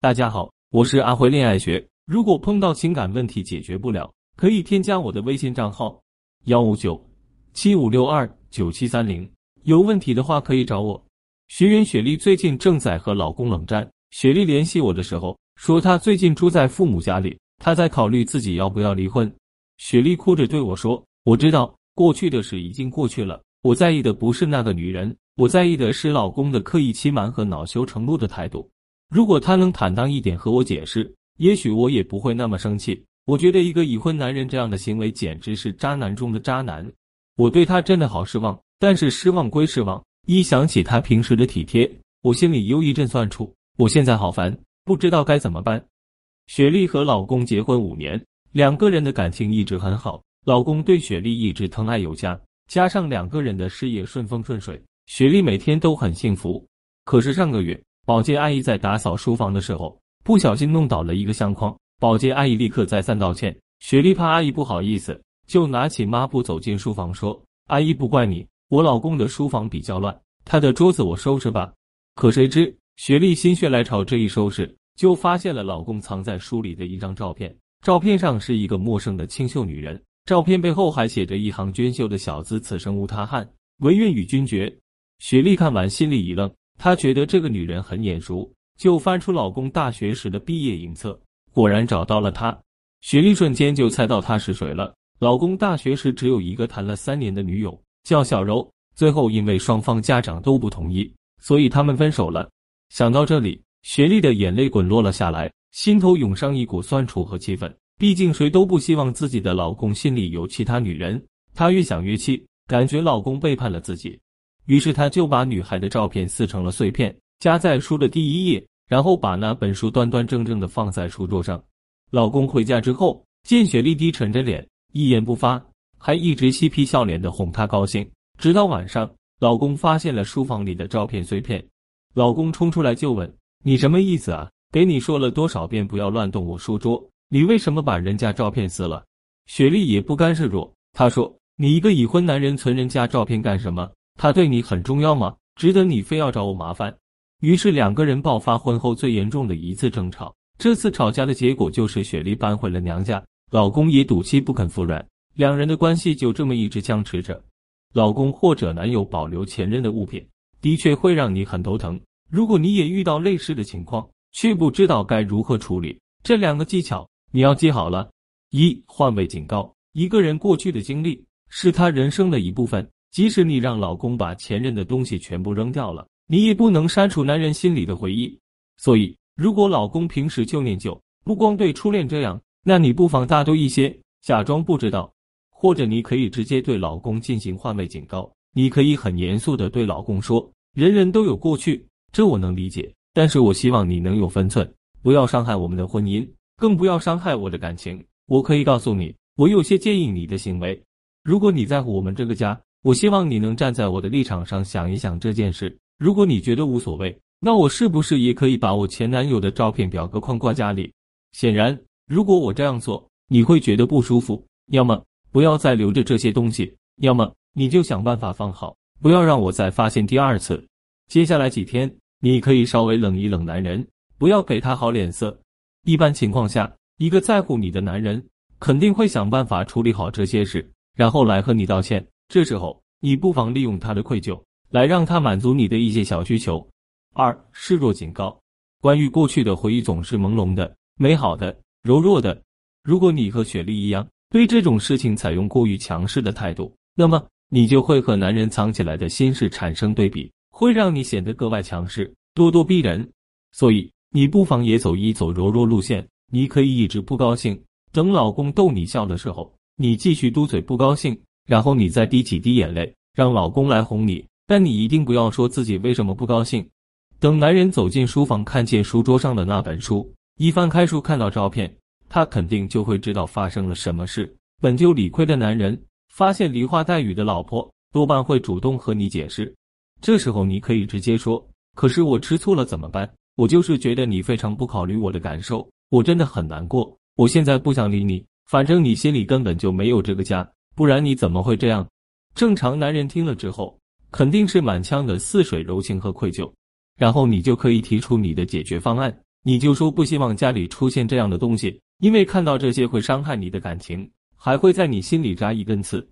大家好，我是阿辉恋爱学。如果碰到情感问题解决不了，可以添加我的微信账号幺五九七五六二九七三零。有问题的话可以找我。学员雪莉最近正在和老公冷战。雪莉联系我的时候说，她最近住在父母家里，她在考虑自己要不要离婚。雪莉哭着对我说：“我知道过去的事已经过去了，我在意的不是那个女人，我在意的是老公的刻意欺瞒和恼羞成怒的态度。”如果他能坦荡一点和我解释，也许我也不会那么生气。我觉得一个已婚男人这样的行为简直是渣男中的渣男。我对他真的好失望，但是失望归失望，一想起他平时的体贴，我心里又一阵酸楚。我现在好烦，不知道该怎么办。雪莉和老公结婚五年，两个人的感情一直很好，老公对雪莉一直疼爱有加，加上两个人的事业顺风顺水，雪莉每天都很幸福。可是上个月。保洁阿姨在打扫书房的时候，不小心弄倒了一个相框。保洁阿姨立刻再三道歉。雪莉怕阿姨不好意思，就拿起抹布走进书房说：“阿姨不怪你，我老公的书房比较乱，他的桌子我收拾吧。”可谁知雪莉心血来潮，这一收拾就发现了老公藏在书里的一张照片。照片上是一个陌生的清秀女人，照片背后还写着一行娟秀的小字：“此生无他汉，唯愿与君绝。”雪莉看完心里一愣。她觉得这个女人很眼熟，就翻出老公大学时的毕业影册，果然找到了她。雪莉瞬间就猜到他是谁了。老公大学时只有一个谈了三年的女友，叫小柔。最后因为双方家长都不同意，所以他们分手了。想到这里，雪莉的眼泪滚落了下来，心头涌上一股酸楚和气愤。毕竟谁都不希望自己的老公心里有其他女人。她越想越气，感觉老公背叛了自己。于是他就把女孩的照片撕成了碎片，夹在书的第一页，然后把那本书端端正正的放在书桌上。老公回家之后，见雪莉低沉着脸，一言不发，还一直嬉皮笑脸的哄她高兴。直到晚上，老公发现了书房里的照片碎片，老公冲出来就问：“你什么意思啊？给你说了多少遍不要乱动我书桌，你为什么把人家照片撕了？”雪莉也不甘示弱，她说：“你一个已婚男人存人家照片干什么？”他对你很重要吗？值得你非要找我麻烦？于是两个人爆发婚后最严重的一次争吵。这次吵架的结果就是雪莉搬回了娘家，老公也赌气不肯服软，两人的关系就这么一直僵持着。老公或者男友保留前任的物品，的确会让你很头疼。如果你也遇到类似的情况，却不知道该如何处理，这两个技巧你要记好了：一、换位警告。一个人过去的经历是他人生的一部分。即使你让老公把前任的东西全部扔掉了，你也不能删除男人心里的回忆。所以，如果老公平时就念旧，不光对初恋这样，那你不妨大度一些，假装不知道。或者，你可以直接对老公进行换位警告。你可以很严肃的对老公说：“人人都有过去，这我能理解，但是我希望你能有分寸，不要伤害我们的婚姻，更不要伤害我的感情。我可以告诉你，我有些介意你的行为。如果你在乎我们这个家。”我希望你能站在我的立场上想一想这件事。如果你觉得无所谓，那我是不是也可以把我前男友的照片表格框挂家里？显然，如果我这样做，你会觉得不舒服。要么不要再留着这些东西，要么你就想办法放好，不要让我再发现第二次。接下来几天，你可以稍微冷一冷男人，不要给他好脸色。一般情况下，一个在乎你的男人肯定会想办法处理好这些事，然后来和你道歉。这时候，你不妨利用他的愧疚，来让他满足你的一些小需求。二、示弱警告：关于过去的回忆总是朦胧的、美好的、柔弱的。如果你和雪莉一样，对这种事情采用过于强势的态度，那么你就会和男人藏起来的心事产生对比，会让你显得格外强势、咄咄逼人。所以，你不妨也走一走柔弱路线。你可以一直不高兴，等老公逗你笑的时候，你继续嘟嘴不高兴。然后你再滴几滴眼泪，让老公来哄你，但你一定不要说自己为什么不高兴。等男人走进书房，看见书桌上的那本书，一翻开书，看到照片，他肯定就会知道发生了什么事。本就理亏的男人，发现梨花带雨的老婆，多半会主动和你解释。这时候你可以直接说：“可是我吃醋了怎么办？我就是觉得你非常不考虑我的感受，我真的很难过。我现在不想理你，反正你心里根本就没有这个家。”不然你怎么会这样？正常男人听了之后，肯定是满腔的似水柔情和愧疚，然后你就可以提出你的解决方案。你就说不希望家里出现这样的东西，因为看到这些会伤害你的感情，还会在你心里扎一根刺。